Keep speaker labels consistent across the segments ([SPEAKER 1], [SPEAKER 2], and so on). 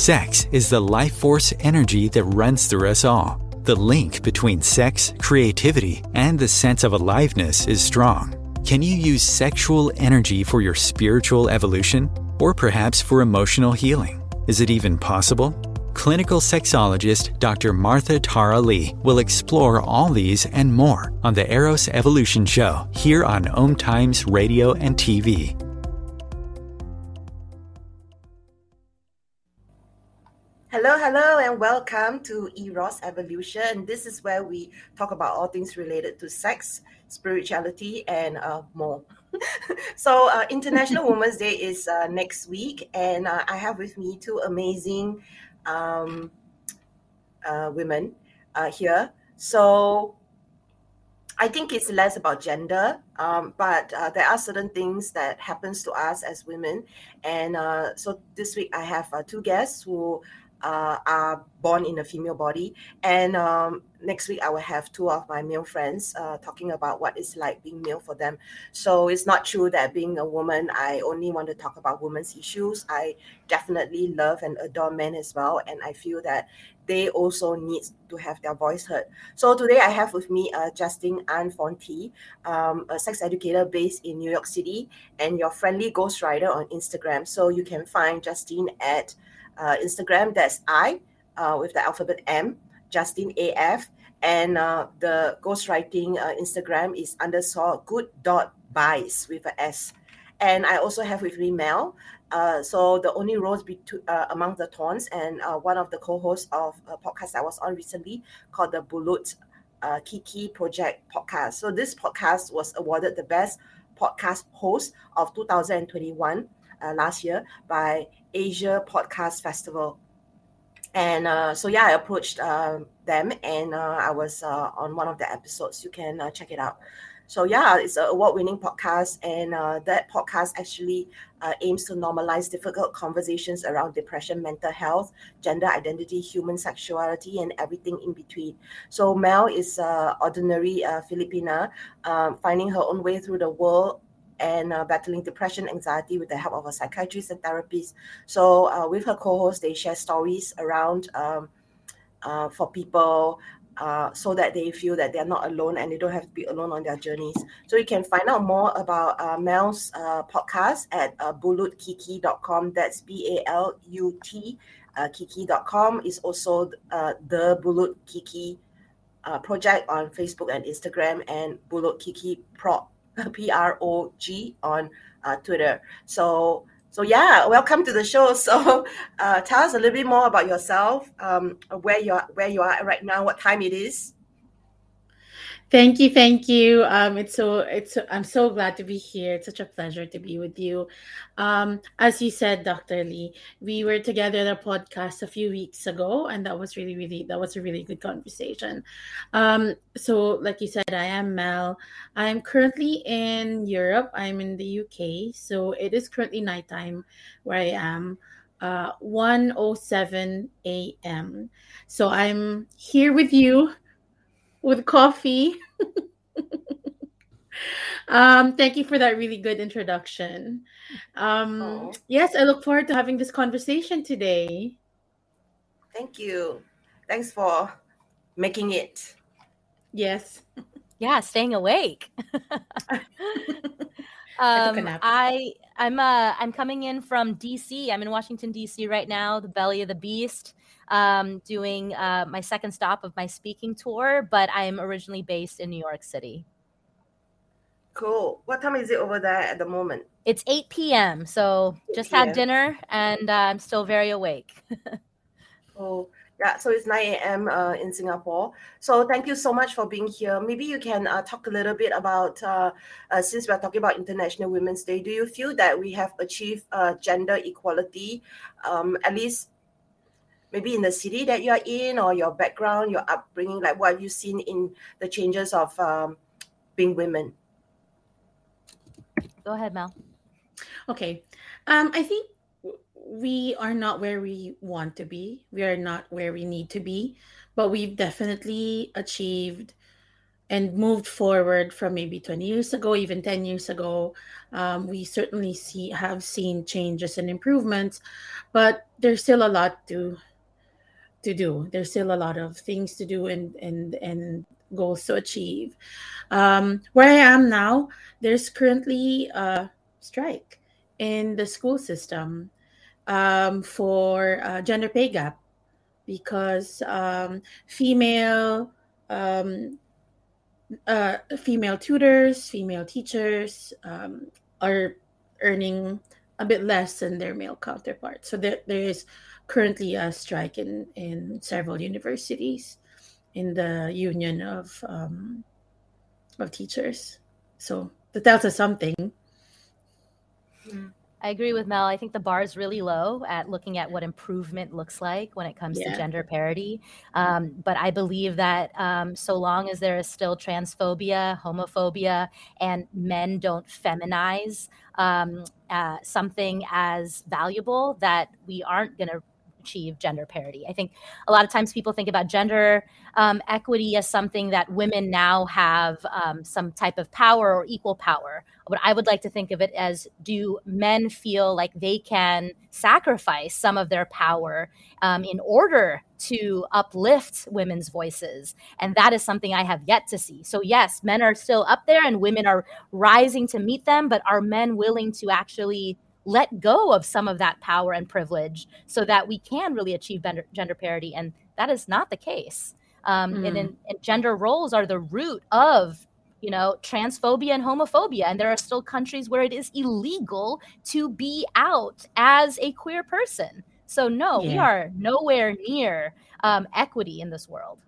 [SPEAKER 1] Sex is the life force energy that runs through us all. The link between sex, creativity, and the sense of aliveness is strong. Can you use sexual energy for your spiritual evolution? Or perhaps for emotional healing? Is it even possible? Clinical sexologist Dr. Martha Tara Lee will explore all these and more on the Eros Evolution Show here on Om Times Radio and TV.
[SPEAKER 2] And welcome to Eros Evolution. This is where we talk about all things related to sex, spirituality, and uh, more. so, uh, International Women's Day is uh, next week, and uh, I have with me two amazing um, uh, women uh, here. So, I think it's less about gender, um, but uh, there are certain things that happens to us as women, and uh, so this week I have uh, two guests who uh, are born in a female body. And um, next week, I will have two of my male friends uh, talking about what it's like being male for them. So it's not true that being a woman, I only want to talk about women's issues. I definitely love and adore men as well. And I feel that they also need to have their voice heard. So today I have with me uh, Justine Ang Fonte, um, a sex educator based in New York City, and your friendly ghostwriter on Instagram. So you can find Justine at uh, Instagram, that's I uh, with the alphabet M, Justine AF. And uh, the ghostwriting uh, Instagram is underscore good dot buys with a S. And I also have with me Mel. Uh, so the only rose between uh, among the thorns, and one of the co-hosts of a podcast I was on recently called the Balut Kiki Project podcast. So this podcast was awarded the best podcast host of 2021 uh, last year by Asia Podcast Festival. And uh, so, yeah, I approached uh, them and uh, I was uh, on one of the episodes. You can uh, check it out. So, yeah, it's an award winning podcast. And that podcast actually aims to normalize difficult conversations around depression, mental health, gender identity, human sexuality, and everything in between. So, Mel is an ordinary Filipina um, finding her own way through the world and uh, battling depression, anxiety with the help of a psychiatrist and therapist. So uh, with her co-host, they share stories around um, uh, for people uh, so that they feel that they're not alone and they don't have to be alone on their journeys. So you can find out more about uh, Mel's uh, podcast at uh, balutkiki.com. That's B-A-L-U-T uh, kiki.com. is also the Balut Kiki uh, project on Facebook and Instagram and Balut Kiki Pro P R O G on uh, Twitter. So so yeah, welcome to the show. So uh, tell us a little bit more about yourself, um, where you are, where you are right now, what time it is.
[SPEAKER 3] Thank you, thank you. Um, it's so it's I'm so glad to be here. It's such a pleasure to be with you. Um, as you said, Dr. Lee, we were together at a podcast a few weeks ago, and that was really, really that was a really good conversation. Um, so, like you said, I am Mel. I'm currently in Europe. I'm in the UK, so it is currently nighttime where I am. Uh, 107 a.m. So I'm here with you with coffee. um, thank you for that really good introduction. Um, oh. yes, I look forward to having this conversation today.
[SPEAKER 2] Thank you. Thanks for making it.
[SPEAKER 3] Yes.
[SPEAKER 4] Yeah, staying awake. um, I I'm uh I'm coming in from DC. I'm in Washington DC right now, the belly of the beast um, doing uh, my second stop of my speaking tour, but I'm originally based in New York City.
[SPEAKER 2] Cool. What time is it over there at the moment?
[SPEAKER 4] It's 8 p.m. So 8 just PM. had dinner and uh, I'm still very awake.
[SPEAKER 2] oh, yeah. So it's 9 a.m. Uh, in Singapore. So thank you so much for being here. Maybe you can uh, talk a little bit about, uh, uh, since we're talking about International Women's Day, do you feel that we have achieved uh, gender equality, um, at least maybe in the city that you're in or your background, your upbringing, like what have you seen in the changes of um, being women?
[SPEAKER 4] Go ahead, Mel.
[SPEAKER 3] Okay. Um, I think we are not where we want to be. We are not where we need to be, but we've definitely achieved and moved forward from maybe 20 years ago, even 10 years ago. Um, we certainly see have seen changes and improvements, but there's still a lot to to do. There's still a lot of things to do and and and goals to achieve. Um, where I am now, there's currently a strike in the school system um, for uh, gender pay gap because um, female um, uh, female tutors, female teachers um, are earning a bit less than their male counterparts. So there, there is currently a strike in, in several universities in the union of um, of teachers. So that tells us something.
[SPEAKER 4] Mm. I agree with Mel. I think the bar is really low at looking at what improvement looks like when it comes yeah. to gender parity. Um, but I believe that um, so long as there is still transphobia, homophobia, and men don't feminize um, uh, something as valuable, that we aren't going to achieve gender parity. I think a lot of times people think about gender um, equity as something that women now have um, some type of power or equal power. But I would like to think of it as do men feel like they can sacrifice some of their power um, in order to uplift women's voices? And that is something I have yet to see. So, yes, men are still up there and women are rising to meet them, but are men willing to actually? Let go of some of that power and privilege so that we can really achieve gender, gender parity. And that is not the case. Um, mm. and, and gender roles are the root of you know transphobia and homophobia and there are still countries where it is illegal to be out as a queer person so no yeah. we are nowhere near um, equity in this world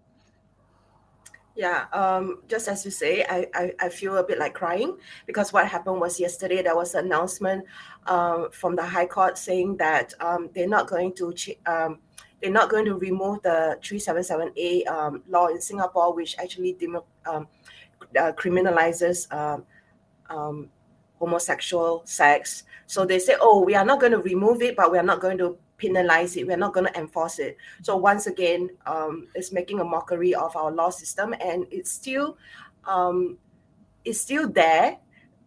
[SPEAKER 2] yeah, um, just as you say, I, I, I, feel a bit like crying because what happened was yesterday there was an announcement um, from the High Court saying that um, they're not going to um, they're not going to remove the 377A um, law in Singapore, which actually um, uh, criminalizes homosexual sex. So they say, oh, we are not going to remove it, but we are not going to penalize it. We're not going to enforce it. So once again, um, it's making a mockery of our law system, and it's still, um, it's still there.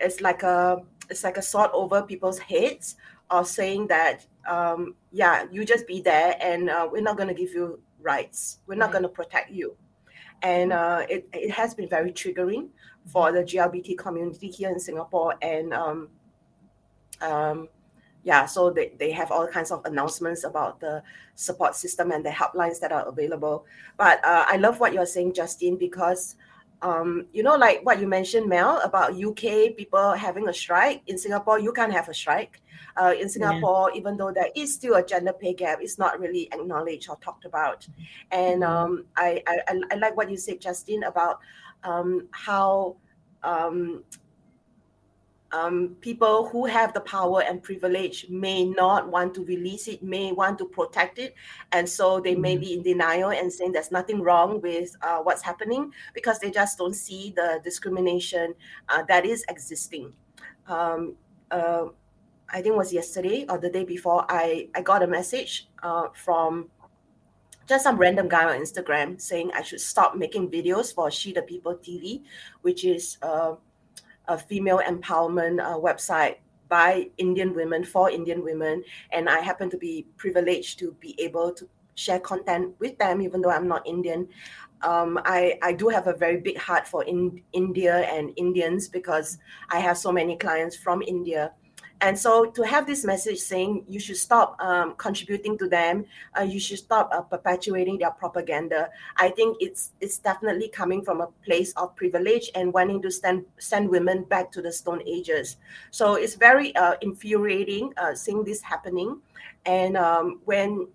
[SPEAKER 2] It's like a, it's like a sword over people's heads of saying that, um, yeah, you just be there, and uh, we're not going to give you rights. We're not right. going to protect you, and uh, it it has been very triggering for the GLBT community here in Singapore, and um, um, yeah, so they, they have all kinds of announcements about the support system and the helplines that are available. But uh, I love what you're saying, Justine, because um, you know, like what you mentioned, Mel, about UK people having a strike. In Singapore, you can't have a strike. Uh, in Singapore, yeah. even though there is still a gender pay gap, it's not really acknowledged or talked about. And mm-hmm. um, I, I, I like what you said, Justine, about um, how um, people who have the power and privilege may not want to release it, may want to protect it. And so they mm-hmm. may be in denial and saying there's nothing wrong with uh, what's happening because they just don't see the discrimination uh, that is existing. Um, uh, I think it was yesterday or the day before, I, I got a message uh, from just some random guy on Instagram saying I should stop making videos for She the People TV, which is uh, a female empowerment uh, website by Indian women for Indian women, and I happen to be privileged to be able to share content with them, even though I'm not Indian. Um, I, I do have a very big heart for in, India and Indians because I have so many clients from India and so to have this message saying you should stop um, contributing to them, uh, you should stop uh, perpetuating their propaganda, I think it's it's definitely coming from a place of privilege and wanting to send send women back to the Stone Ages. So it's very uh, infuriating uh, seeing this happening. And um, when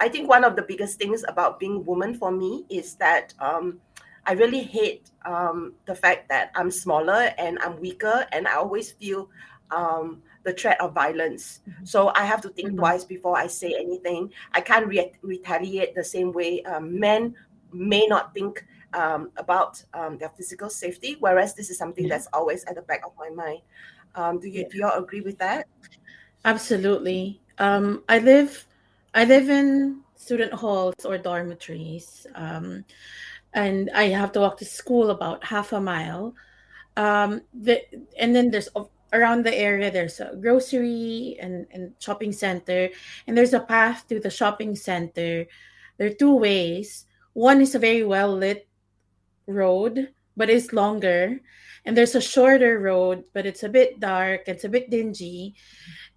[SPEAKER 2] I think one of the biggest things about being woman for me is that um, I really hate um, the fact that I'm smaller and I'm weaker, and I always feel um, the threat of violence. Mm-hmm. So I have to think mm-hmm. twice before I say anything. I can't re- retaliate the same way um, men may not think um, about um, their physical safety, whereas this is something that's always at the back of my mind. Um, do you yeah. do you all agree with that?
[SPEAKER 3] Absolutely. Um, I live I live in student halls or dormitories. Um, and I have to walk to school about half a mile. Um, the, and then there's around the area there's a grocery and, and shopping center, and there's a path to the shopping center. There are two ways. One is a very well lit road, but it's longer, and there's a shorter road, but it's a bit dark. It's a bit dingy,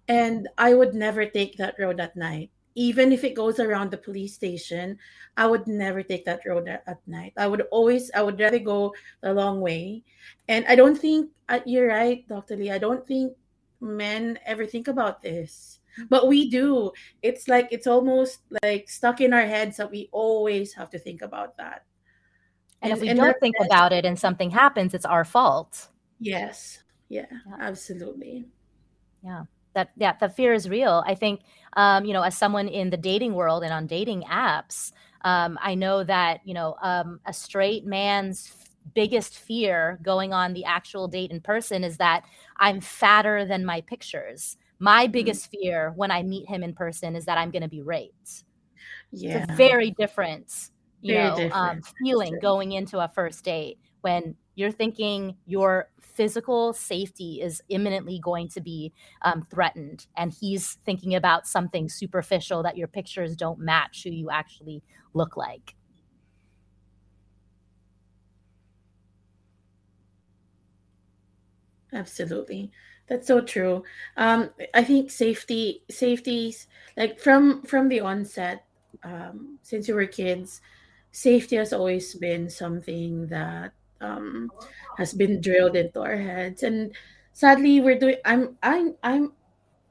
[SPEAKER 3] and I would never take that road at night even if it goes around the police station, I would never take that road at, at, night. I would always, I would rather go the long way. And I don't think, uh, you're right, Dr. Lee, I don't think men ever think about this. But we do. It's like, it's almost like stuck in our heads that we always have to think about that.
[SPEAKER 4] And, and if we and don't think about it and something happens, it's our fault.
[SPEAKER 3] Yes. Yeah, yeah. absolutely.
[SPEAKER 4] Yeah that yeah the fear is real i think um, you know as someone in the dating world and on dating apps um, i know that you know um, a straight man's biggest fear going on the actual date in person is that i'm fatter than my pictures my mm-hmm. biggest mm-hmm. fear when i meet him in person is that i'm going to be raped yeah it's a very different you very know different. Um, feeling going into a first date when you're thinking your physical safety is imminently going to be um, threatened and he's thinking about something superficial that your pictures don't match who you actually look like.
[SPEAKER 3] Absolutely. That's so true. Um, i think safety safeties like from from the onset um, since we were kids safety has always been something that um, has been drilled into our heads. And sadly, we're doing. I'm I'm I'm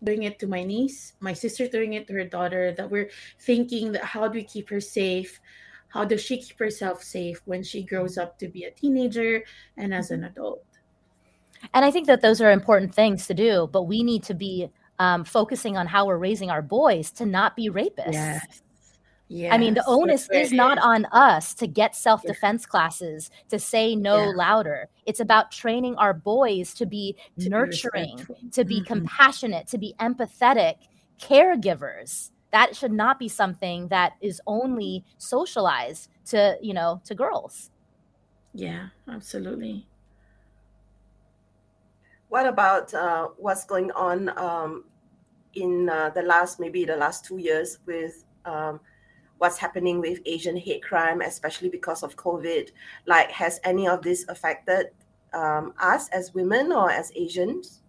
[SPEAKER 3] doing it to my niece. My sister doing it to her daughter. That we're thinking that how do we keep her safe? How does she keep herself safe when she grows up to be a teenager and as an adult?
[SPEAKER 4] And I think that those are important things to do, but we need to be um, focusing on how we're raising our boys to not be rapists. Yes. Yes, I mean, the onus is not on us to get self defense yeah. classes, to say no yeah. louder. It's about training our boys to be to nurturing, be to be mm-hmm. compassionate, to be empathetic caregivers. That should not be something that is only socialized to, you know, to girls.
[SPEAKER 3] Yeah, absolutely.
[SPEAKER 2] What about uh, what's going on um, in uh, the last, maybe the last two years with um, what's happening with Asian hate crime, especially because of COVID. Like, has any of this affected um, us as women or as Asians?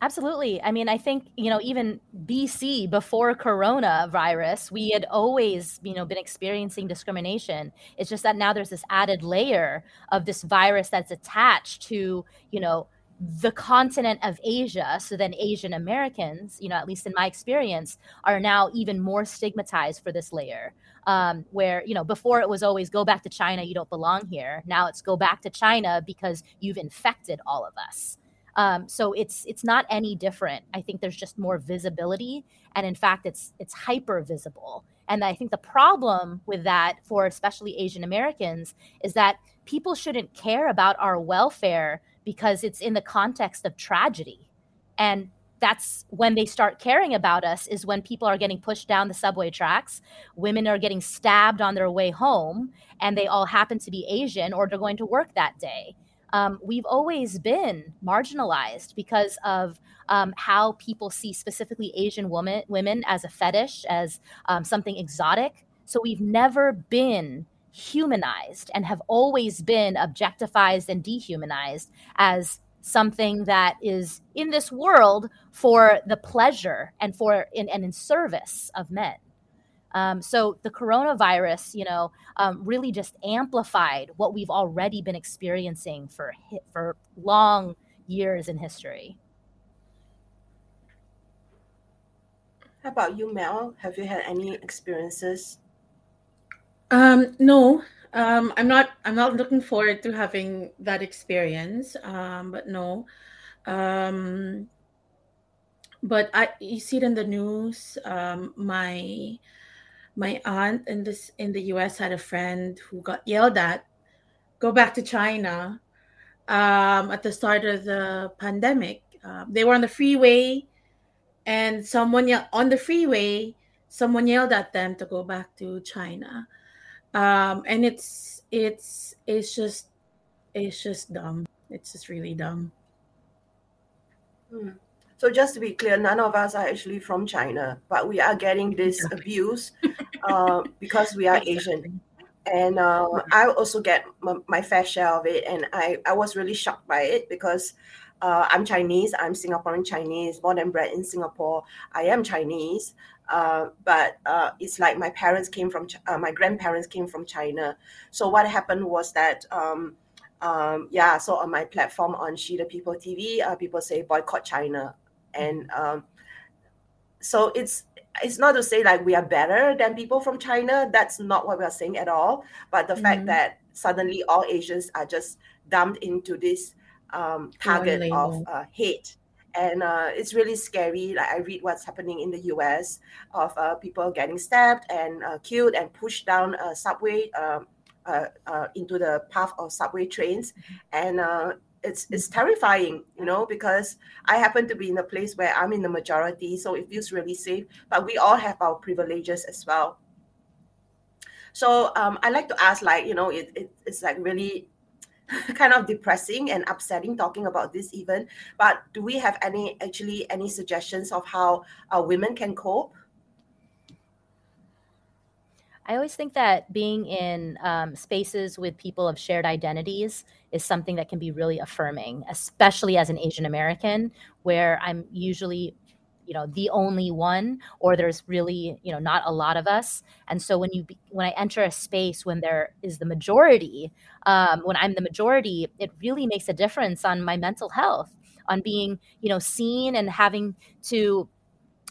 [SPEAKER 4] Absolutely. I mean, I think, you know, even BC before coronavirus, we had always, you know, been experiencing discrimination. It's just that now there's this added layer of this virus that's attached to, you know, the continent of Asia, so then Asian Americans, you know, at least in my experience, are now even more stigmatized for this layer. Um, where, you know, before it was always go back to China, you don't belong here. Now it's go back to China because you've infected all of us. Um, so it's it's not any different. I think there's just more visibility, and in fact, it's it's hyper visible. And I think the problem with that for especially Asian Americans is that people shouldn't care about our welfare because it's in the context of tragedy. And that's when they start caring about us is when people are getting pushed down the subway tracks women are getting stabbed on their way home and they all happen to be asian or they're going to work that day um, we've always been marginalized because of um, how people see specifically asian woman, women as a fetish as um, something exotic so we've never been humanized and have always been objectified and dehumanized as something that is in this world for the pleasure and for in, and in service of men. Um, so the coronavirus, you know, um, really just amplified what we've already been experiencing for for long years in history.
[SPEAKER 2] How about you, Mel? Have you had any experiences
[SPEAKER 3] um, no, um, I'm not. I'm not looking forward to having that experience. Um, but no, um, but I you see it in the news. Um, my my aunt in this in the U.S. had a friend who got yelled at. Go back to China. Um, at the start of the pandemic, uh, they were on the freeway, and someone yelled on the freeway. Someone yelled at them to go back to China um, and it's it's it's just it's just dumb. It's just really dumb.
[SPEAKER 2] Hmm. So just to be clear, none of us are actually from China, but we are getting this abuse uh, because we are Asian. And uh, I also get m- my fair share of it. And I, I was really shocked by it because uh, I'm Chinese, I'm Singaporean Chinese, born and bred in Singapore. I am Chinese. Uh, but uh, it's like my parents came from, uh, my grandparents came from China. So what happened was that um, um, yeah, so on my platform on She the People TV, uh, people say boycott China and um, so it's it's not to say like we are better than people from China. That's not what we are saying at all. But the mm-hmm. fact that suddenly all Asians are just dumped into this um, target of uh, hate. And uh, it's really scary. Like I read what's happening in the U.S. of uh, people getting stabbed and uh, killed and pushed down a subway um, uh, uh, into the path of subway trains, mm-hmm. and it's it's terrifying, you know, because I happen to be in a place where I'm in the majority, so it feels really safe. But we all have our privileges as well. So um, I like to ask, like, you know, it, it it's like really kind of depressing and upsetting talking about this even. But do we have any actually any suggestions of how our women can cope?
[SPEAKER 4] I always think that being in um, spaces with people of shared identities is something that can be really affirming, especially as an Asian American, where I'm usually you know the only one or there's really you know not a lot of us. And so when you when i enter a space when there is the majority um, when i'm the majority it really makes a difference on my mental health on being you know seen and having to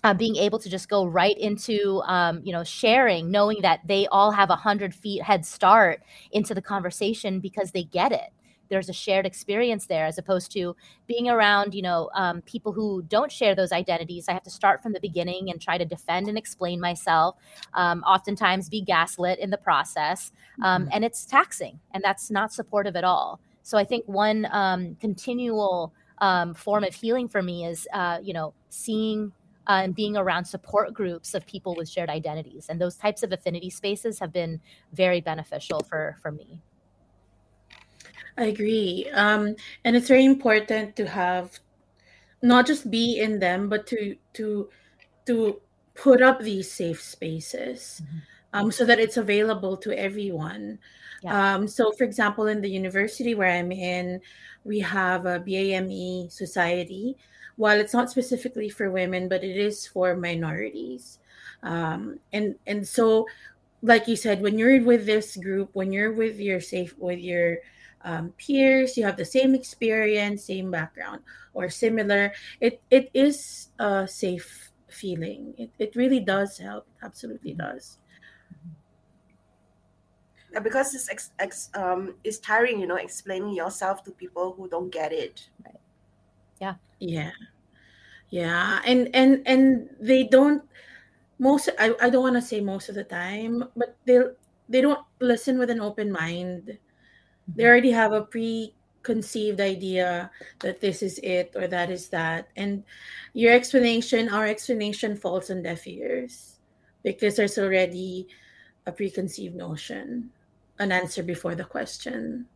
[SPEAKER 4] uh, being able to just go right into um, you know sharing knowing that they all have a hundred feet head start into the conversation because they get it there's a shared experience there as opposed to being around you know um, people who don't share those identities i have to start from the beginning and try to defend and explain myself um, oftentimes be gaslit in the process um, mm-hmm. and it's taxing and that's not supportive at all so i think one um, continual um, form of healing for me is uh, you know seeing uh, and being around support groups of people with shared identities. And those types of affinity spaces have been very beneficial for, for me.
[SPEAKER 3] I agree. Um, and it's very important to have not just be in them, but to to to put up these safe spaces mm-hmm. um, so that it's available to everyone. Yeah. Um, so, for example, in the university where I'm in, we have a BAME society while it's not specifically for women, but it is for minorities. Um, and and so, like you said, when you're with this group, when you're with your safe with your um, peers, you have the same experience, same background, or similar. It it is a safe feeling. It it really does help. Absolutely mm-hmm. does.
[SPEAKER 2] because it's ex, ex, um it's tiring, you know, explaining yourself to people who don't get it. Right.
[SPEAKER 4] Yeah.
[SPEAKER 3] Yeah. Yeah. And and and they don't most I, I don't want to say most of the time, but they they don't listen with an open mind. They already have a preconceived idea that this is it or that is that. And your explanation, our explanation falls on deaf ears because there's already a preconceived notion, an answer before the question.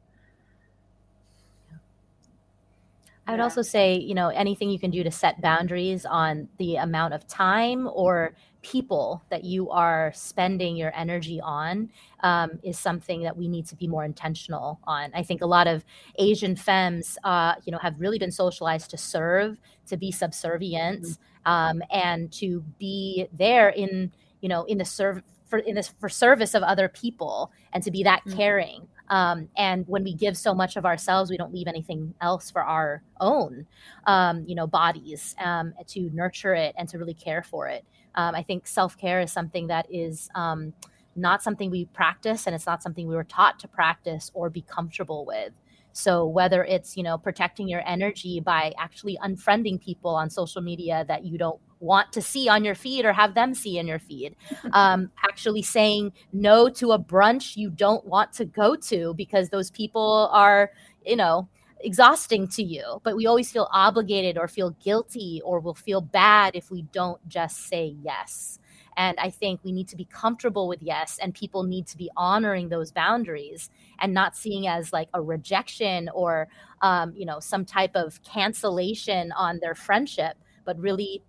[SPEAKER 4] I would also say, you know, anything you can do to set boundaries on the amount of time or people that you are spending your energy on um, is something that we need to be more intentional on. I think a lot of Asian femmes, uh, you know, have really been socialized to serve, to be subservient, mm-hmm. um, and to be there in, you know, in the serve for in this for service of other people, and to be that mm-hmm. caring. Um, and when we give so much of ourselves, we don't leave anything else for our own, um, you know, bodies um, to nurture it and to really care for it. Um, I think self care is something that is um, not something we practice, and it's not something we were taught to practice or be comfortable with. So whether it's you know protecting your energy by actually unfriending people on social media that you don't want to see on your feed or have them see in your feed. Um, actually saying no to a brunch you don't want to go to because those people are, you know, exhausting to you. But we always feel obligated or feel guilty or will feel bad if we don't just say yes. And I think we need to be comfortable with yes, and people need to be honoring those boundaries and not seeing as like a rejection or, um, you know, some type of cancellation on their friendship, but really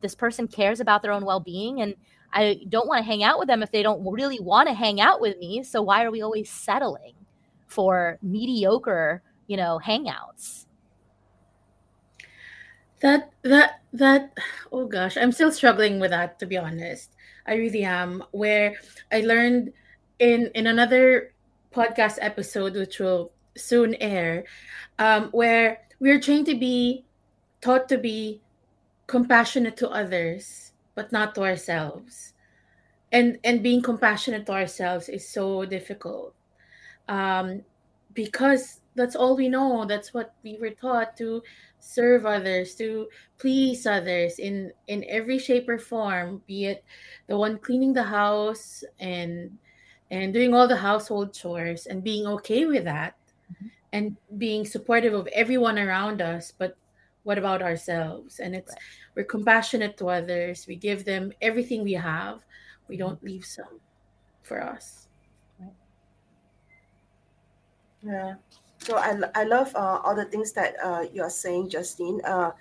[SPEAKER 4] this person cares about their own well being. And I don't want to hang out with them if they don't really want to hang out with me. So why are we always settling for mediocre, you know, hangouts?
[SPEAKER 3] That that that oh gosh, I'm still struggling with that to be honest. I really am. Where I learned in in another podcast episode, which will soon air, um, where we're trained to be taught to be compassionate to others, but not to ourselves. And and being compassionate to ourselves is so difficult. Um, because that's all we know. That's what we were taught to serve others, to please others in in every shape or form, be it the one cleaning the house and and doing all the household chores and being okay with that mm-hmm. and being supportive of everyone around us but what about ourselves and it's right. we're compassionate to others we give them everything we have we mm-hmm. don't leave some for us
[SPEAKER 2] yeah so I, I love uh, all the things that uh, you are saying, Justine uh,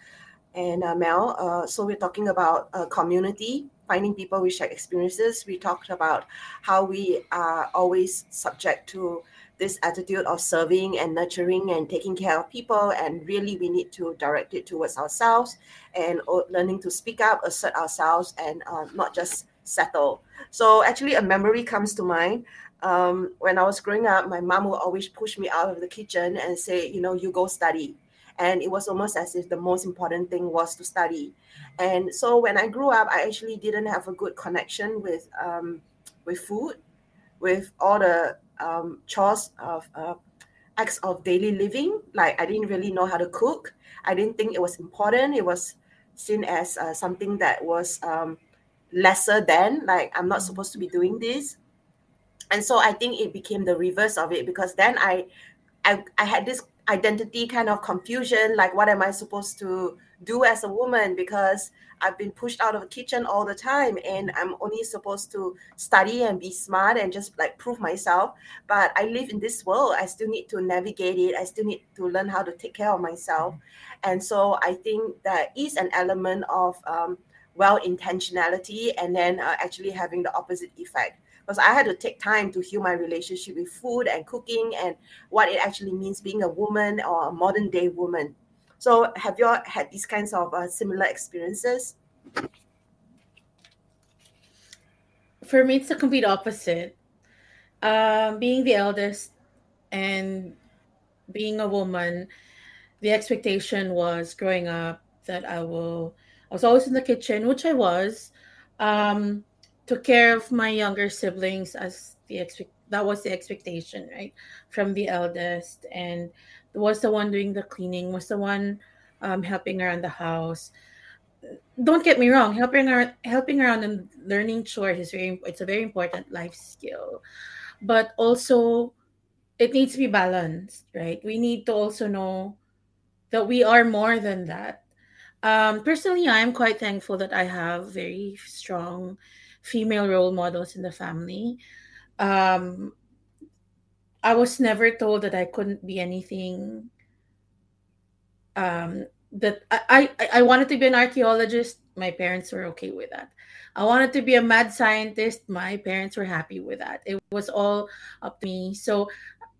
[SPEAKER 2] and uh, Mel. Uh, so we're talking about uh, community, finding people with shared experiences. We talked about how we are always subject to this attitude of serving and nurturing and taking care of people and really we need to direct it towards ourselves and learning to speak up assert ourselves and uh, not just settle so actually a memory comes to mind um, when I was growing up, my mom would always push me out of the kitchen and say, you know, you go study. And it was almost as if the most important thing was to study. And so when I grew up, I actually didn't have a good connection with um, with food, with all the um, chores of uh, acts of daily living. Like I didn't really know how to cook. I didn't think it was important. It was seen as uh, something that was um, lesser than. Like I'm not supposed to be doing this and so i think it became the reverse of it because then i i, I had this identity kind of confusion like what am i supposed to do as a woman because i've been pushed out of the kitchen all the time and i'm only supposed to study and be smart and just like prove myself. But i live in this world. I still need to navigate it. I still need to learn how to take care of myself. And so i think that is an element of um, well intentionality and then uh, actually having the opposite effect. Because I had to take time to heal my relationship with food and cooking and what it actually means being a woman or a modern day woman. So, have you all had these kinds of uh, similar experiences?
[SPEAKER 3] For me, it's the complete opposite. Um, being the eldest and being a woman, the expectation was growing up that I will. I was always in the kitchen, which I was. Um, took care of my younger siblings as the expect that was the expectation right from the eldest and was the one doing the cleaning was the one um, helping around the house. Don't get me wrong helping around helping around and learning chores is very it's a very important life skill. But also it needs to be balanced right? We need to also know that we are more than that. Um, personally i'm quite thankful that i have very strong female role models in the family. Um, I was never told that I couldn't be anything. Um, that I, I, I wanted to be an archaeologist. My parents were okay with that. I wanted to be a mad scientist. My parents were happy with that. It was all up to me. So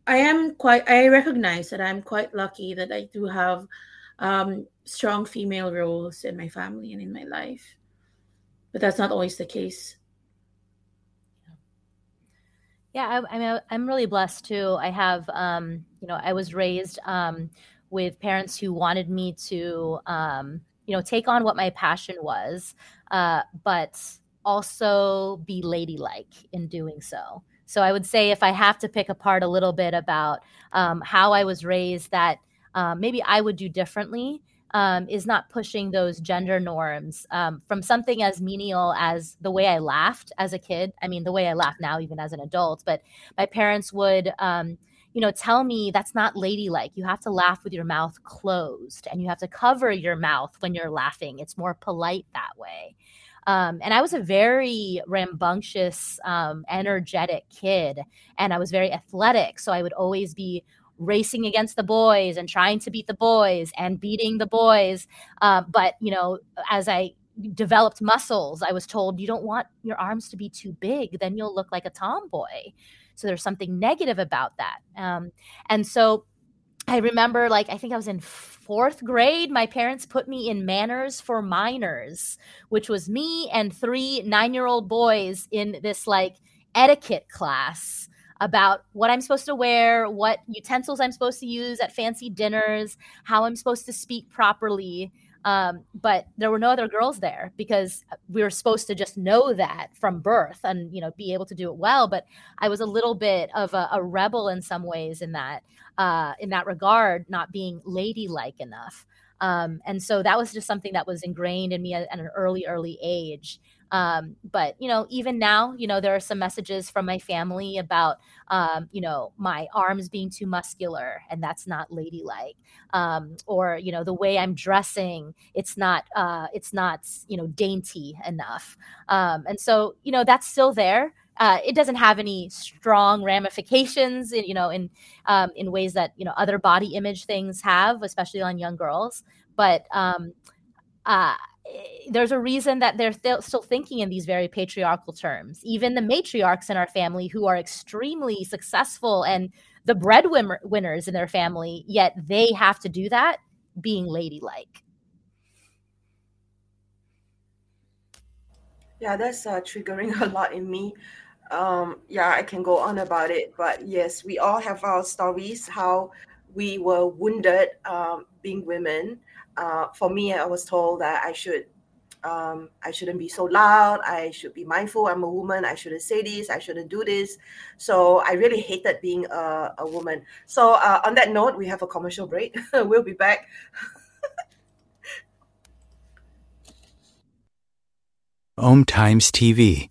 [SPEAKER 3] I am quite, I recognize that I'm quite lucky that I do have um, strong female roles in my family and in my life but that's not always the case.
[SPEAKER 4] Yeah, I, I'm I'm really blessed too. I have, um, you know, I was raised um, with parents who wanted me to, um, you know, take on what my passion was, uh, but also be ladylike in doing so. So I would say if I have to pick apart a little bit about um, how I was raised, that um, maybe I would do differently um, is not pushing those gender norms um, from something as menial as the way I laughed as a kid. I mean, the way I laugh now, even as an adult. But my parents would, um, you know, tell me that's not ladylike. You have to laugh with your mouth closed, and you have to cover your mouth when you're laughing. It's more polite that way. Um, and I was a very rambunctious, um, energetic kid, and I was very athletic. So I would always be racing against the boys and trying to beat the boys and beating the boys. Uh, but you know, as I developed muscles, I was told you don't want your arms to be too big, then you'll look like a tomboy. So there's something negative about that. Um, and so I remember, like, I think I was in fourth grade. My parents put me in manners for minors, which was me and three nine year old boys in this, like, etiquette class about what I'm supposed to wear, what utensils I'm supposed to use at fancy dinners, how I'm supposed to speak properly. Um, but there were no other girls there because we were supposed to just know that from birth and you know be able to do it well. But I was a little bit of a, a rebel in some ways in that uh, in that regard, not being ladylike enough. Um, and so that was just something that was ingrained in me at, at an early, early age. Um, but you know, even now, you know, there are some messages from my family about, um, you know, my arms being too muscular, and that's not ladylike. Um, or you know, the way I'm dressing, it's not, uh, it's not, you know, dainty enough. Um, and so, you know, that's still there. Uh, it doesn't have any strong ramifications, in, you know, in um, in ways that you know other body image things have, especially on young girls. But um, uh, there's a reason that they're th- still thinking in these very patriarchal terms. Even the matriarchs in our family, who are extremely successful and the breadwinners in their family, yet they have to do that being ladylike.
[SPEAKER 2] Yeah, that's uh, triggering a lot in me. Um, yeah, I can go on about it, but yes, we all have our stories how we were wounded um, being women uh, for me, I was told that I should um, I shouldn't be so loud. I should be mindful. I'm a woman. I shouldn't say this. I shouldn't do this. So I really hated being a, a woman. So uh, on that note, we have a commercial break. we'll be back.
[SPEAKER 1] Om Times TV.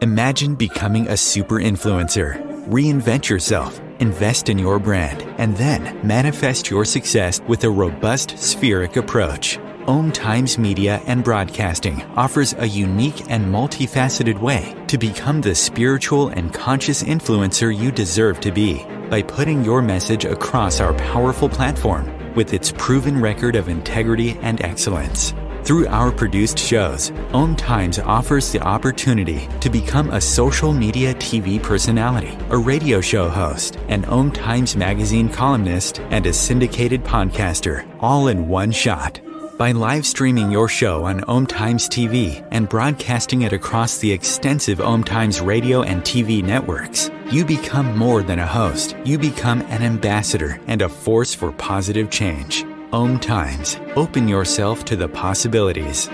[SPEAKER 1] Imagine becoming a super influencer. Reinvent yourself invest in your brand, and then manifest your success with a robust spheric approach. Om Times Media and Broadcasting offers a unique and multifaceted way to become the spiritual and conscious influencer you deserve to be by putting your message across our powerful platform with its proven record of integrity and excellence. Through our produced shows, Om Times offers the opportunity to become a social media TV personality, a radio show host, an Om Times magazine columnist, and a syndicated podcaster, all in one shot. By live streaming your show on Om Times TV and broadcasting it across the extensive Om Times radio and TV networks, you become more than a host. You become an ambassador and a force for positive change. Om Times. Open yourself to the possibilities.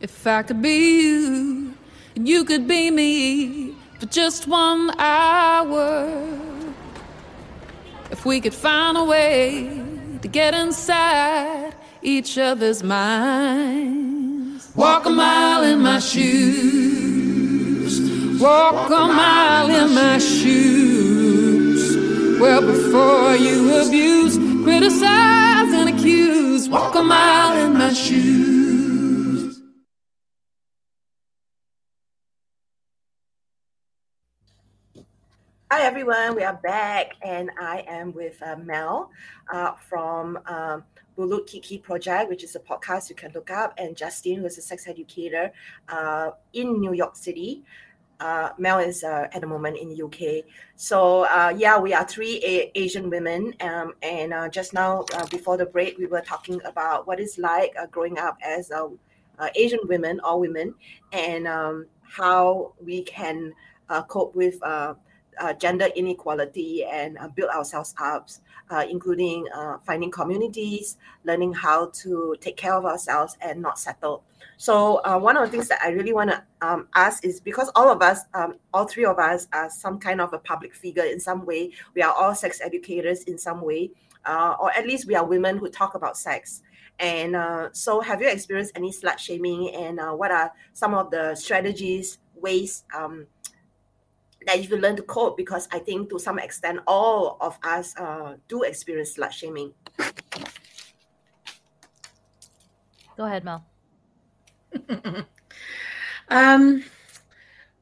[SPEAKER 5] If I could be you, and you could be me for just one hour. If we could find a way to get inside each other's minds. Walk a mile in my shoes. Walk a mile in my shoes. Well, before you abuse, criticize, and accuse, walk a mile in my shoes.
[SPEAKER 2] Hi, everyone. We are back, and I am with uh, Mel uh, from um, Balut Kiki Project, which is a podcast you can look up, and Justine, who is a sex educator uh, in New York City uh, Mel is uh, at the moment in the UK. So uh, yeah, we are three a- Asian women, um, and uh, just now uh, before the break, we were talking about what it's like uh, growing up as Asian women, or women, and um, how we can cope with gender inequality and build ourselves up, including finding communities, learning how to take care of ourselves and not settle so uh, one of the things that I really want to um, ask is because all of us, um, all three of us, are some kind of a public figure in some way. We are all sex educators in some way, uh, or at least we are women who talk about sex. And uh, so, have you experienced any slut shaming? And uh, what are some of the strategies, ways um, that if you can learn to cope? Because I think to some extent, all of us uh, do experience slut shaming.
[SPEAKER 4] Go ahead, Mel.
[SPEAKER 3] um,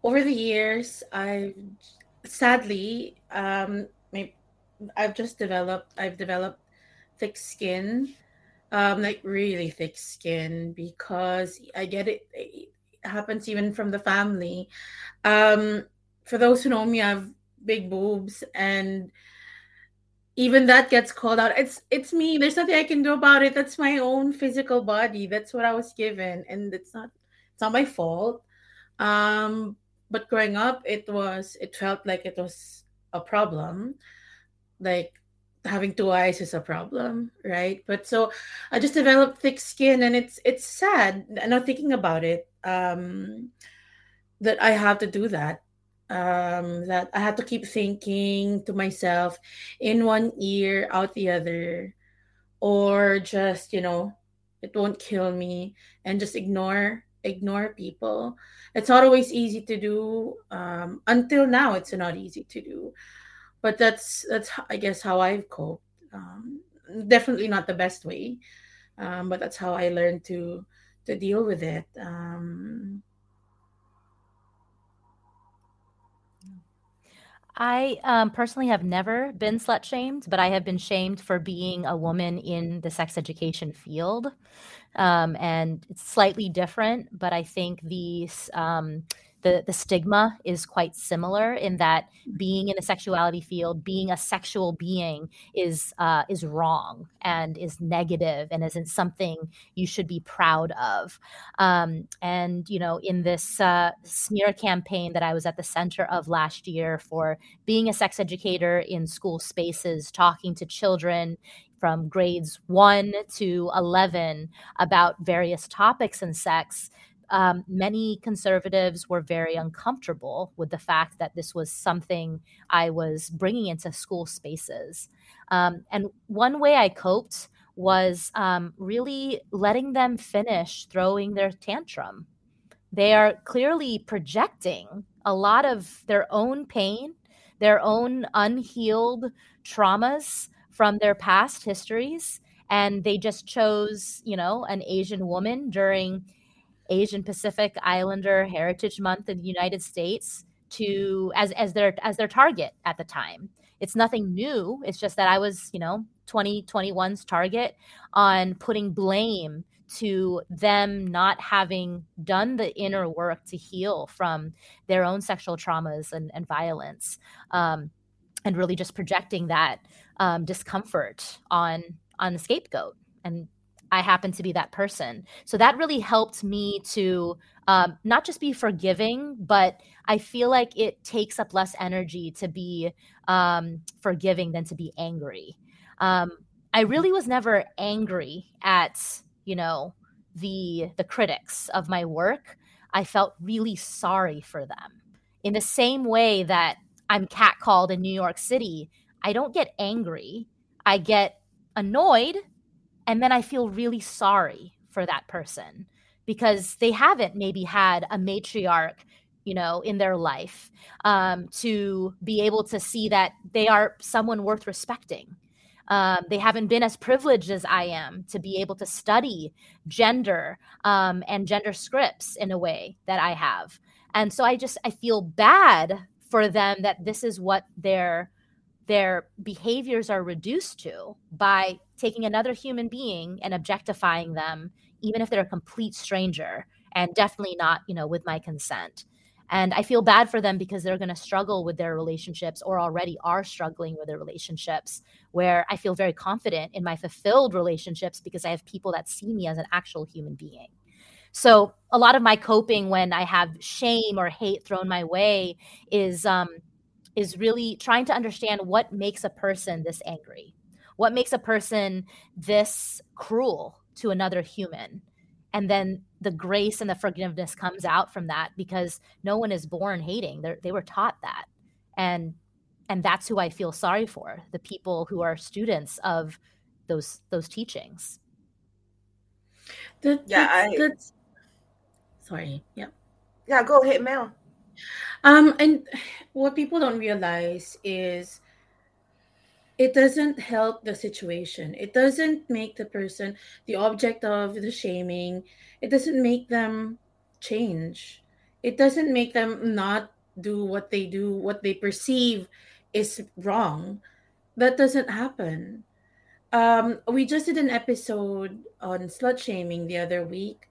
[SPEAKER 3] over the years, I sadly, um, I've just developed. I've developed thick skin, um, like really thick skin, because I get it. It happens even from the family. Um, for those who know me, I have big boobs, and even that gets called out. It's it's me. There's nothing I can do about it. That's my own physical body. That's what I was given, and it's not it's not my fault. Um, but growing up, it was it felt like it was a problem, like having two eyes is a problem, right? But so I just developed thick skin, and it's it's sad. Not thinking about it, um, that I have to do that um, that I had to keep thinking to myself in one ear, out the other, or just, you know, it won't kill me and just ignore ignore people. It's not always easy to do. Um, until now, it's not easy to do. But that's that's I guess how I've coped. Um, definitely not the best way, um, but that's how I learned to to deal with it. Um,
[SPEAKER 4] I um, personally have never been slut shamed, but I have been shamed for being a woman in the sex education field. Um, and it's slightly different, but I think these um, the the stigma is quite similar in that being in the sexuality field, being a sexual being is uh, is wrong and is negative and isn't something you should be proud of. Um, and you know, in this uh, smear campaign that I was at the center of last year for being a sex educator in school spaces, talking to children from grades one to 11 about various topics in sex um, many conservatives were very uncomfortable with the fact that this was something I was bringing into school spaces. Um, and one way I coped was um, really letting them finish throwing their tantrum. They are clearly projecting a lot of their own pain, their own unhealed traumas from their past histories. And they just chose, you know, an Asian woman during Asian Pacific Islander Heritage Month in the United States to as as their as their target at the time. It's nothing new. It's just that I was, you know, 2021's target on putting blame to them not having done the inner work to heal from their own sexual traumas and, and violence um, and really just projecting that um, discomfort on on the scapegoat and I happen to be that person. So that really helped me to um, not just be forgiving, but I feel like it takes up less energy to be um, forgiving than to be angry. Um, I really was never angry at you know the the critics of my work. I felt really sorry for them. In the same way that I'm catcalled in New York City, I don't get angry. I get annoyed and then I feel really sorry for that person because they haven't maybe had a matriarch you know in their life um, to be able to see that they are someone worth respecting. Um, they haven't been as privileged as i am to be able to study gender um, and gender scripts in a way that i have. And so i just i feel bad for them that this is what their their behaviors are reduced to by taking another human being and objectifying them even if they're a complete stranger and definitely not you know with my consent. And i feel bad for them because they're going to struggle with their relationships or already are struggling with their relationships where i feel very confident in my fulfilled relationships because i have people that see me as an actual human being. So a lot of my coping when i have shame or hate thrown my way is um, is really trying to understand what makes a person this angry what makes a person this cruel to another human. And then the grace and the forgiveness comes out from that because no one is born hating. They're, they were taught that. And and that's who i feel sorry for the people who are students of those those teachings.
[SPEAKER 3] The, yeah I, that's sorry yeah.
[SPEAKER 2] Yeah go ahead mel
[SPEAKER 3] um, and what people don't realize is it doesn't help the situation. It doesn't make the person the object of the shaming. It doesn't make them change. It doesn't make them not do what they do, what they perceive is wrong. That doesn't happen. Um, we just did an episode on slut shaming the other week.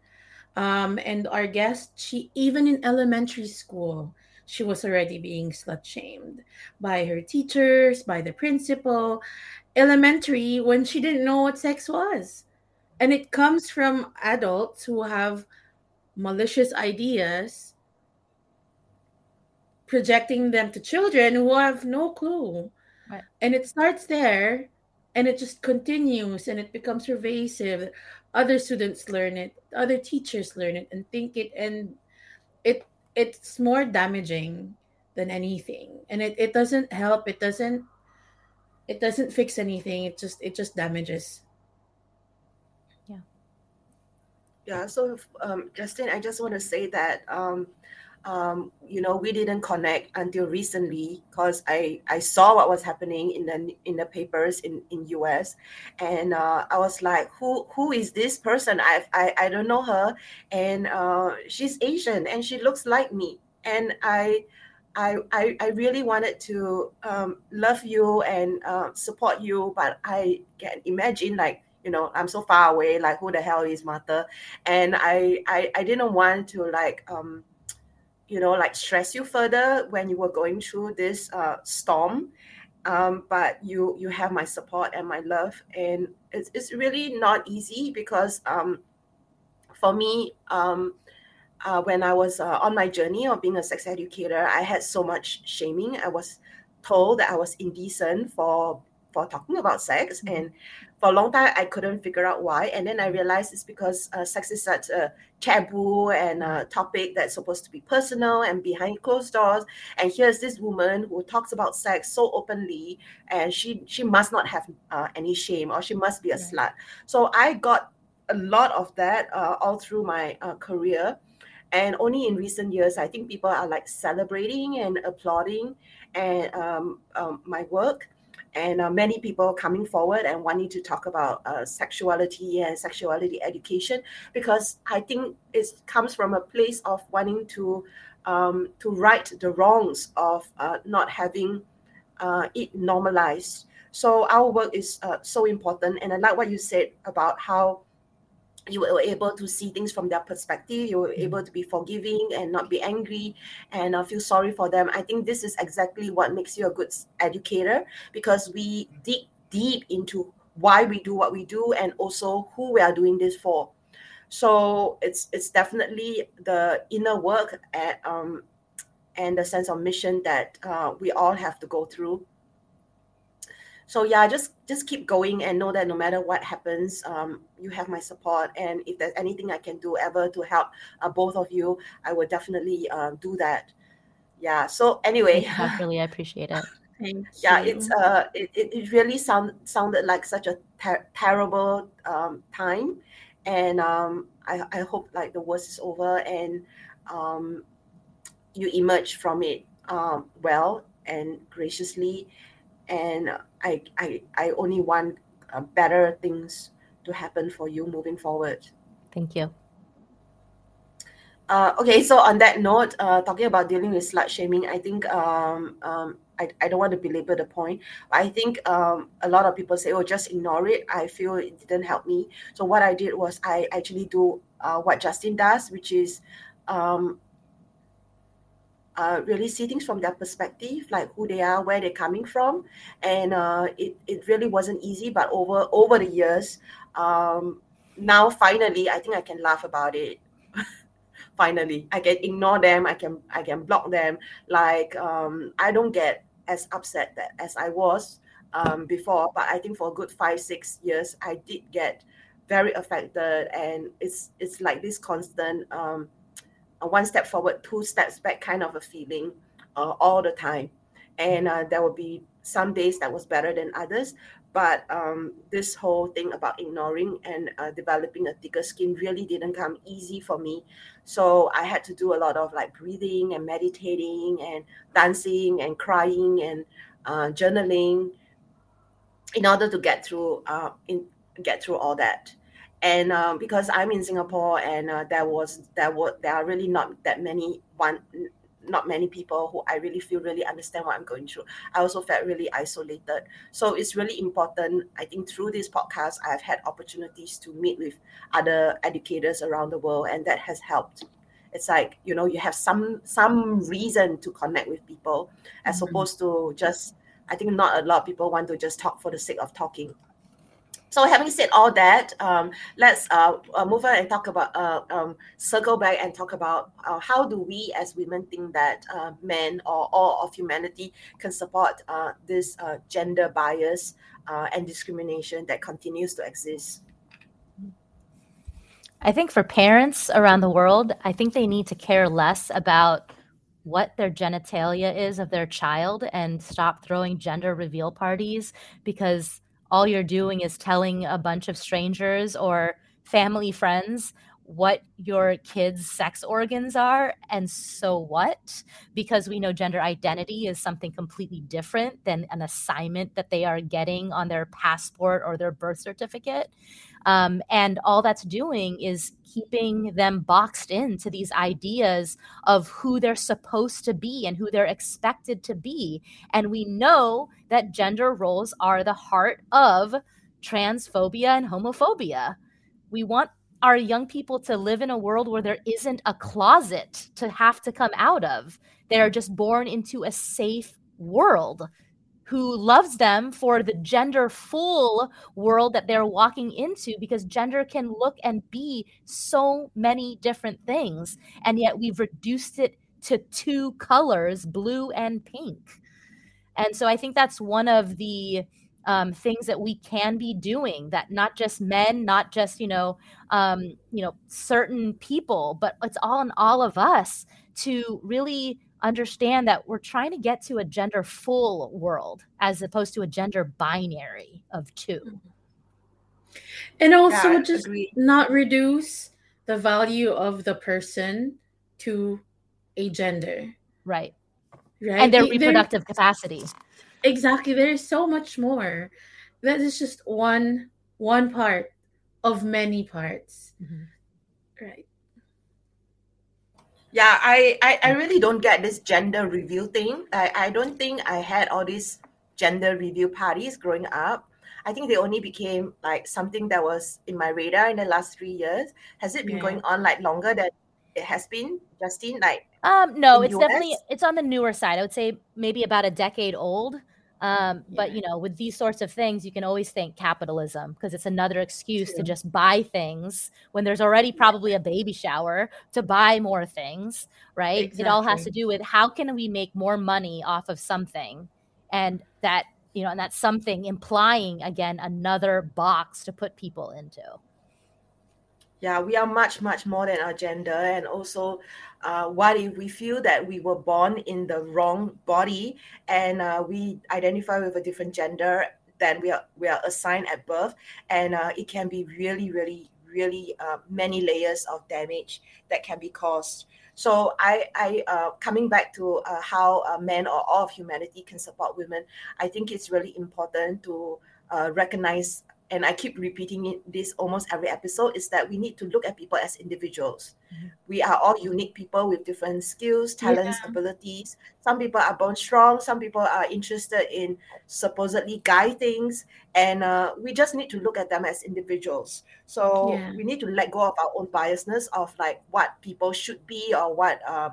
[SPEAKER 3] Um, and our guest, she even in elementary school, she was already being slut shamed by her teachers, by the principal. Elementary, when she didn't know what sex was. And it comes from adults who have malicious ideas, projecting them to children who have no clue. Right. And it starts there and it just continues and it becomes pervasive. Other students learn it, other teachers learn it and think it, and it it's more damaging than anything. And it, it doesn't help it doesn't it doesn't fix anything it just it just damages.
[SPEAKER 4] Yeah.
[SPEAKER 2] Yeah so um, Justine i just want to say that um, um, you know we didn't connect until recently because I, I saw what was happening in the in the papers in, in US and uh, I was like who who is this person I I, I don't know her and uh, she's Asian and she looks like me and I I, I, I really wanted to um, love you and uh, support you, but I can imagine like you know I'm so far away. Like who the hell is Martha? And I I, I didn't want to like um, you know like stress you further when you were going through this uh, storm um, but you you have my support and my love and it's, it's really not easy because um, for me um, uh, when i was uh, on my journey of being a sex educator i had so much shaming i was told that i was indecent for for talking about sex mm-hmm. and for a long time I couldn't figure out why. And then I realized it's because uh, sex is such a taboo and a topic that's supposed to be personal and behind closed doors. And here's this woman who talks about sex so openly, and she she must not have uh, any shame or she must be a yeah. slut. So I got a lot of that uh, all through my uh, career. And only in recent years, I think people are like celebrating and applauding and um, um, my work and uh, many people coming forward and wanting to talk about uh, sexuality and sexuality education because I think it comes from a place of wanting to um, to right the wrongs of uh, not having uh, it normalized. So our work is uh, so important, and I like what you said about how you were able to see things from their perspective you were mm-hmm. able to be forgiving and not be angry and uh, feel sorry for them. I think this is exactly what makes you a good educator because we dig deep into why we do what we do and also who we are doing this for. So it's it's definitely the inner work at, um, and the sense of mission that uh, we all have to go through so yeah just just keep going and know that no matter what happens um, you have my support. And if there's anything i can do ever to help uh, both of you i will definitely uh, do that. Yeah so anyway.
[SPEAKER 4] Really i appreciate it.
[SPEAKER 3] Thank
[SPEAKER 2] yeah
[SPEAKER 3] you.
[SPEAKER 2] it's uh it, it really sound sounded like such a ter- terrible um, time. And um I, I hope like the worst is over and um you emerge from it um well and graciously and I I I only want uh, better things to happen for you moving forward.
[SPEAKER 4] Thank you.
[SPEAKER 2] Uh, okay, so on that note, uh, talking about dealing with slut shaming, I think um, um, I, I don't want to belabor the point. I think um, a lot of people say, oh, just ignore it. I feel it didn't help me. So what I did was I actually do uh, what Justine does, which is um, uh, really see things from their perspective, like who they are, where they're coming from, and uh, it it really wasn't easy. But over over the years, um, now finally, I think I can laugh about it. finally, I can ignore them. I can I can block them. Like um, I don't get as upset that, as I was um, before. But I think for a good five six years, I did get very affected, and it's it's like this constant. Um, one step forward, two steps back kind of a feeling uh, all the time. And uh, there will be some days that was better than others. But um, this whole thing about ignoring and uh, developing a thicker skin really didn't come easy for me. So I had to do a lot of like breathing and meditating and dancing and crying and uh, journaling in order to get through uh, in get through all that and um, because i'm in singapore and uh, there was there were there are really not that many one not many people who I really feel really understand what I'm going through. I also felt really isolated. So it's really important. I think through this podcast, I've had opportunities to meet with other educators around the world, and that has helped. It's like you know you have some some reason to connect with people, as mm-hmm. opposed to just. I think not a lot of people want to just talk for the sake of talking so having said all that, um, let's uh, uh, move on and talk about uh, um, circle back and talk about uh, how do we as women think that uh, men or all of humanity can support uh, this gender bias and discrimination that continues to exist.
[SPEAKER 4] I think for parents around the world, I think they need to care less about what their genitalia is of their child and stop throwing gender reveal parties because all you're doing is telling a bunch of strangers or family friends what your kids' sex organs are, and so what? Because we know gender identity is something completely different than an assignment that they are getting on their passport or their birth certificate. Um, and all that's doing is keeping them boxed into these ideas of who they're supposed to be and who they're expected to be. And we know that gender roles are the heart of transphobia and homophobia. We want our young people to live in a world where there isn't a closet to have to come out of. They're just born into a safe world who loves them for the gender full world that they're walking into because gender can look and be so many different things. And yet we've reduced it to two colors, blue and pink. And so I think that's one of the um, things that we can be doing that not just men not just you know um, you know certain people but it's all in all of us to really understand that we're trying to get to a gender full world as opposed to a gender binary of two. Mm-hmm.
[SPEAKER 3] And also yeah, just agree. not reduce the value of the person to a gender.
[SPEAKER 4] Right. Right. And their reproductive there, capacity.
[SPEAKER 3] Exactly. There's so much more. That is just one one part of many parts. Mm-hmm. Right
[SPEAKER 2] yeah I, I i really don't get this gender reveal thing. I i don't think i had all these gender reveal parties growing up. I think they only became like something that was in my radar in the last three years. Has it been yeah. going on like longer than it has been justine? Like
[SPEAKER 4] um no it's US? definitely it's on the newer side. I would say maybe about a decade old um, yeah. But you know, with these sorts of things, you can always thank capitalism because it's another excuse True. to just buy things when there's already probably a baby shower to buy more things, right? Exactly. It all has to do with how can we make more money off of something, and that you know, and that's something implying again another box to put people into
[SPEAKER 2] yeah we are much much more than our gender and also uh, what if we feel that we were born in the wrong body and uh, we identify with a different gender than we are we are assigned at birth. And uh, it can be really really really uh, many layers of damage that can be caused. So I, I uh, coming back to uh, how men or all of humanity can support women, I think it's really important to recognize and I keep repeating it, this almost every episode, is that we need to look at people as individuals. Mm-hmm. We are all unique people with different skills, talents, yeah. abilities. Some people are born strong, some people are interested in supposedly guy things, and uh, we just need to look at them as individuals. So yeah. we need to let go of our own biasness of like what people should be or what uh,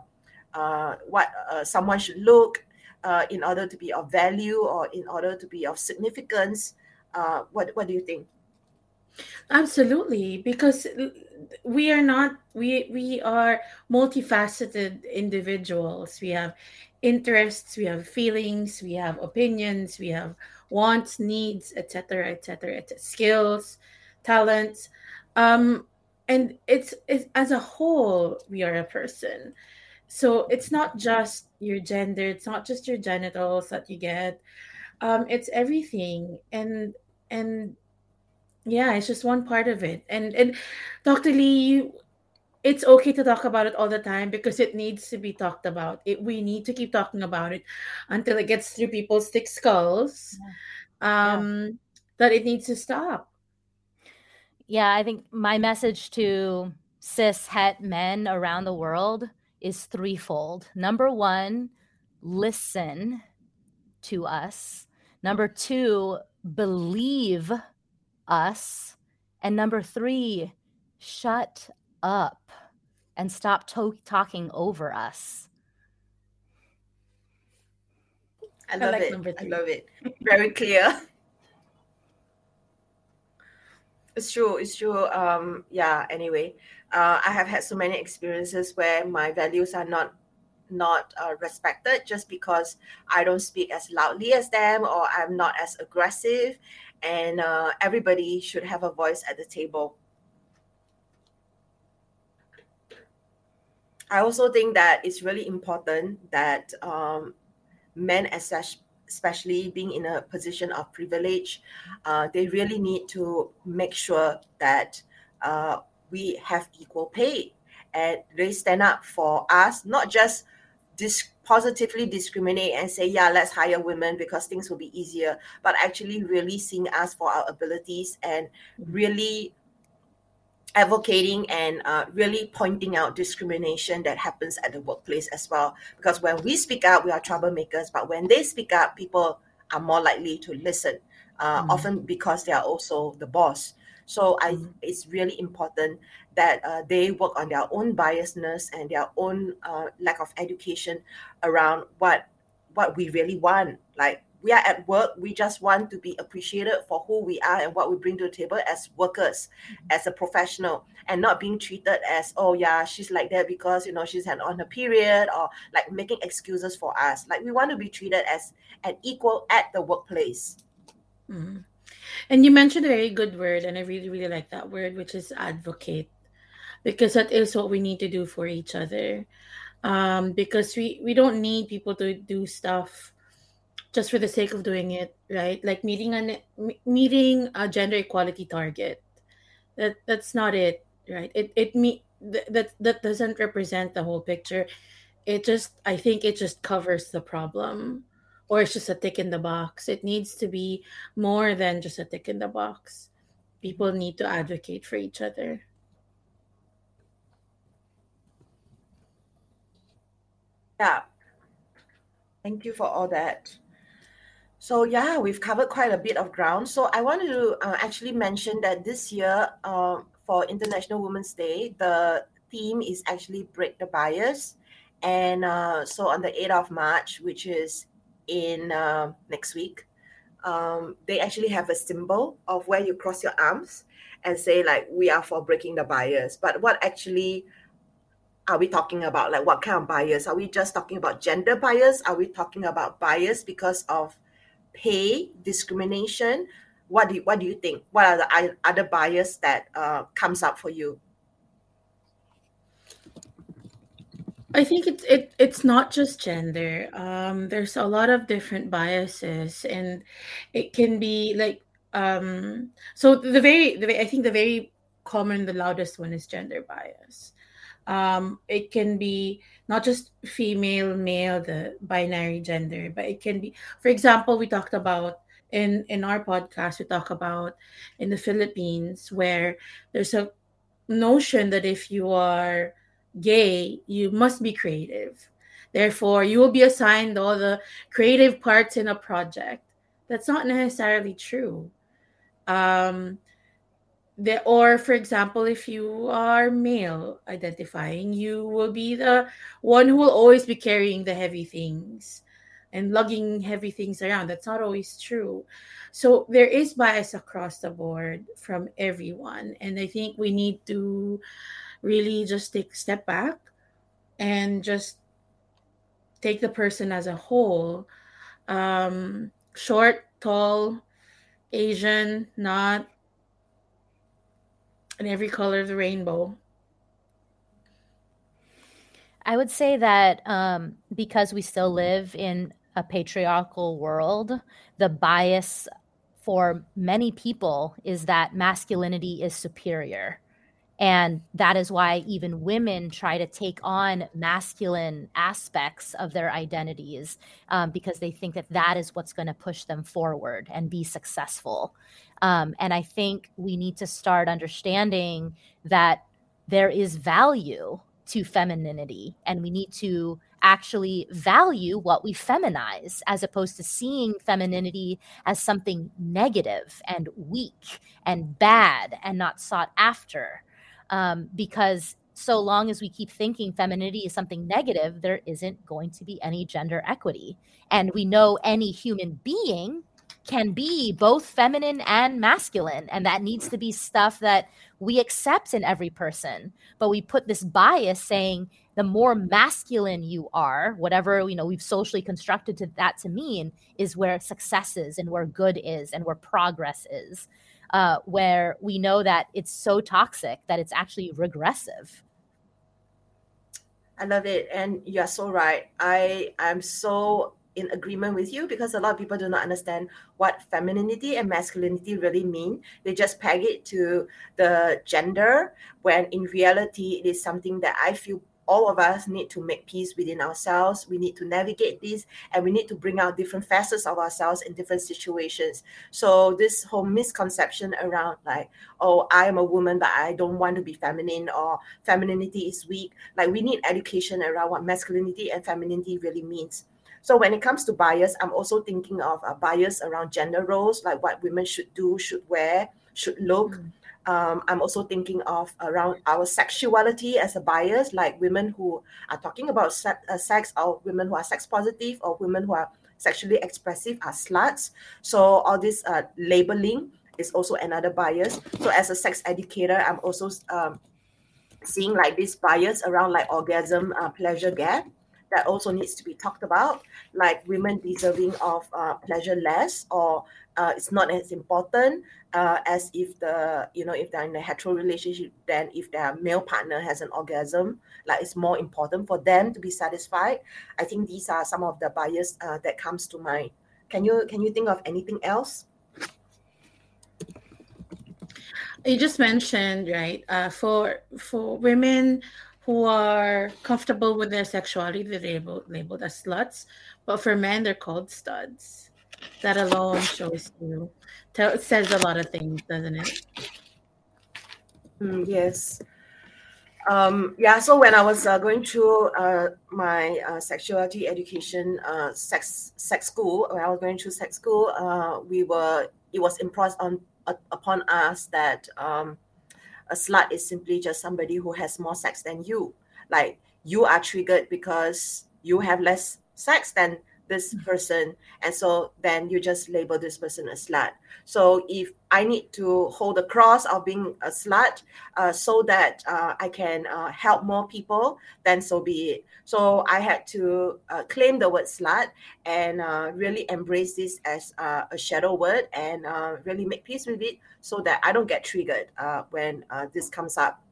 [SPEAKER 2] uh, what uh, someone should look uh, in order to be of value or in order to be of significance uh, what what do you think?
[SPEAKER 3] Absolutely, because we are not we we are multifaceted individuals. We have interests, we have feelings, we have opinions, we have wants, needs, etc., etc., et skills, talents, um, and it's, it's as a whole we are a person. So it's not just your gender, it's not just your genitals that you get. Um, it's everything, and and yeah it's just one part of it and and dr lee it's okay to talk about it all the time because it needs to be talked about it, we need to keep talking about it until it gets through people's thick skulls yeah. um that it needs to stop.
[SPEAKER 4] Yeah, I think my message to cis het men around the world is threefold. Number one, listen to us. Number two, believe us. And number three, shut up and stop to- talking over us.
[SPEAKER 2] I love I like it. I love it. Very clear. It's true. It's true. Um, yeah. Anyway, uh, I have had so many experiences where my values are not not uh, respected just because I don't speak as loudly as them or I'm not as aggressive, and uh, everybody should have a voice at the table. I also think that it's really important that um, men, especially being in a position of privilege, uh, they really need to make sure that uh, we have equal pay and they stand up for us, not just dis- positively discriminate and say, yeah, let's hire women because things will be easier, but actually really seeing us for our abilities and really advocating and uh, really pointing out discrimination that happens at the workplace as well. Because when we speak up, we are troublemakers, but when they speak up, people are more likely to listen, uh, mm-hmm. often because they are also the boss. So I, mm-hmm. it's really important that uh, they work on their own biasness and their own uh, lack of education around what what we really want. Like we are at work we just want to be appreciated for who we are and what we bring to the table as workers mm-hmm. as a professional and not being treated as oh yeah she's like that because you know she's had on her period or like making excuses for us like we want to be treated as an equal at the workplace
[SPEAKER 3] mm-hmm. and you mentioned a very good word and i really really like that word which is advocate because that is what we need to do for each other um, because we we don't need people to do stuff just for the sake of doing it, right? Like meeting an meeting a gender equality target. That that's not it, right? It it me that that doesn't represent the whole picture. It just I think it just covers the problem or it's just a tick in the box. It needs to be more than just a tick in the box. People need to advocate for each other.
[SPEAKER 2] Yeah. Thank you for all that. So yeah, we've covered quite a bit of ground. So I wanted to uh, actually mention that this year, uh, for International Women's Day, the theme is actually break the bias, and uh, so on the eighth of March, which is in uh, next week, um, they actually have a symbol of where you cross your arms and say like we are for breaking the bias. But what actually are we talking about? Like what kind of bias? Are we just talking about gender bias? Are we talking about bias because of pay discrimination what do you, what do you think what are the other bias that uh, comes up for you
[SPEAKER 3] I think it's it, it's not just gender. Um, there's a lot of different biases, and it can be like um, so. The very, the I think the very common, the loudest one is gender bias. Um, it can be not just female, male, the binary gender, but it can be, for example, we talked about in in our podcast, we talk about in the Philippines where there's a notion that if you are gay, you must be creative. Therefore, you will be assigned all the creative parts in a project. That's not necessarily true. Um, the or for example if you are male identifying you will be the one who will always be carrying the heavy things and lugging heavy things around. That's not always true. So there is bias across the board from everyone and i think we need to really just take a step back and just take the person as a whole. Um short tall asian not in every color of the rainbow?
[SPEAKER 4] I would say that um, because we still live in a patriarchal world, the bias for many people is that masculinity is superior. And that is why even women try to take on masculine aspects of their identities um, because they think that that is what's going to push them forward and be successful. Um, and I think we need to start understanding that there is value to femininity and we need to actually value what we feminize as opposed to seeing femininity as something negative and weak and bad and not sought after um, because so long as we keep thinking femininity is something negative, there isn't going to be any gender equity. And we know any human being can be both feminine and masculine. And that needs to be stuff that we accept in every person. But we put this bias saying the more masculine you are, whatever you know we've socially constructed to that to mean, is where success is and where good is and where progress is uh, where we know that it's so toxic that it's actually regressive.
[SPEAKER 2] I love it, and you're so right. I am so in agreement with you because a lot of people do not understand what femininity and masculinity really mean. They just peg it to the gender when in reality it is something that I feel all of us need to make peace within ourselves. We need to navigate this and we need to bring out different facets of ourselves in different situations. So, this whole misconception around, like, oh, I am a woman, but I don't want to be feminine, or femininity is weak, like, we need education around what masculinity and femininity really means. So, when it comes to bias, I'm also thinking of a bias around gender roles, like what women should do, should wear, should look. Mm um, I'm also thinking of around our sexuality as a bias, like women who are talking about uh, sex, or women who are sex positive, or women who are sexually expressive are sluts. So all this uh, labeling is also another bias. So as a sex educator, I'm also um, seeing like this bias around like orgasm uh, pleasure gap that also needs to be talked about, like women deserving of uh, pleasure less or uh, it's not as important uh, as if the you know if they're in a hetero relationship then if their male partner has an orgasm like it's more important for them to be satisfied i think these are some of the bias uh, that comes to mind can you can you think of anything else
[SPEAKER 3] you just mentioned right uh, for for women who are comfortable with their sexuality, they're labeled, labeled as sluts. But for men, they're called studs. That alone shows you, tell, says a lot of things, doesn't it?
[SPEAKER 2] Mm, yes. Um, yeah, so when I was uh, going through uh, my uh, sexuality education, uh, sex sex school, when I was going through sex school, uh, we were it was impressed on upon us that um, a slut is simply just somebody who has more sex than you. Like you are triggered because you have less sex than this person and so then you just label this person a slut. So if i need to hold the cross of being a slut uh, so that uh, i can uh, help more people then so be it. So i had to uh, claim the word slut and uh, really embrace this as uh, a shadow word and really make peace with it so that i don't get triggered when this comes up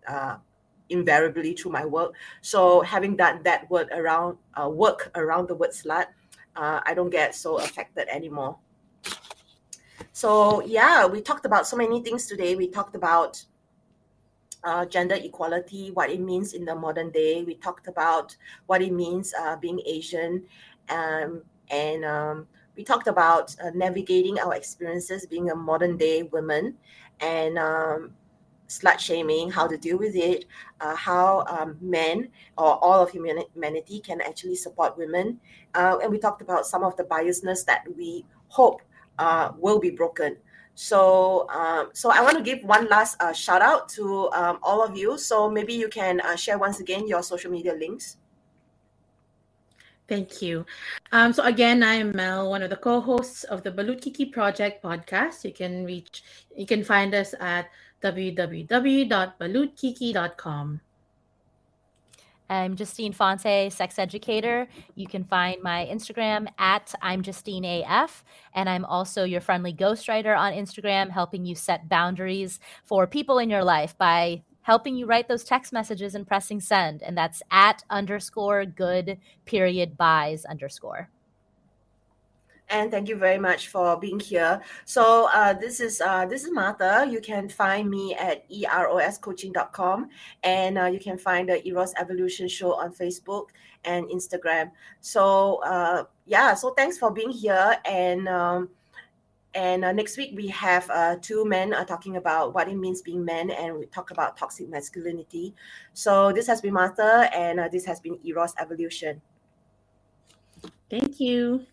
[SPEAKER 2] invariably through my work. So having done that word around work around the word slut uh, I don't get so affected anymore. So yeah, we talked about so many things today. We talked about uh, gender equality, what it means in the modern day. We talked about what it means uh, being Asian, um, and um, we talked about uh, navigating our experiences being a modern day woman, and um, slut shaming, how to deal with it, uh, how um, men or all of humanity can actually support women. Uh, and we talked about some of the biasness that we hope uh, will be broken. So, um, so I want to give one last uh, shout out to um, all of you. So maybe you can uh, share once again your social media links.
[SPEAKER 3] Thank you. Um, so again, I am Mel, one of the co-hosts of the Balut Kiki Project podcast. You can reach, you can find us at www.balutkiki.com.
[SPEAKER 4] I'm Justine Fonte, sex educator. You can find my Instagram at I'm Justine AF, and I'm also your friendly ghostwriter on Instagram, helping you set boundaries for people in your life by helping you write those text messages and pressing send. And that's at underscore good period buys underscore.
[SPEAKER 2] And thank you very much for being here. So uh, this is uh, this is Martha. You can find me at eroscoaching.com, and uh, you can find the Eros Evolution Show on Facebook and Instagram. So uh, yeah, so thanks for being here and. Um, and uh, next week we have uh, two men talking about what it means being men, and we talk about toxic masculinity. So this has been Martha, and this has been Eros Evolution.
[SPEAKER 3] Thank you.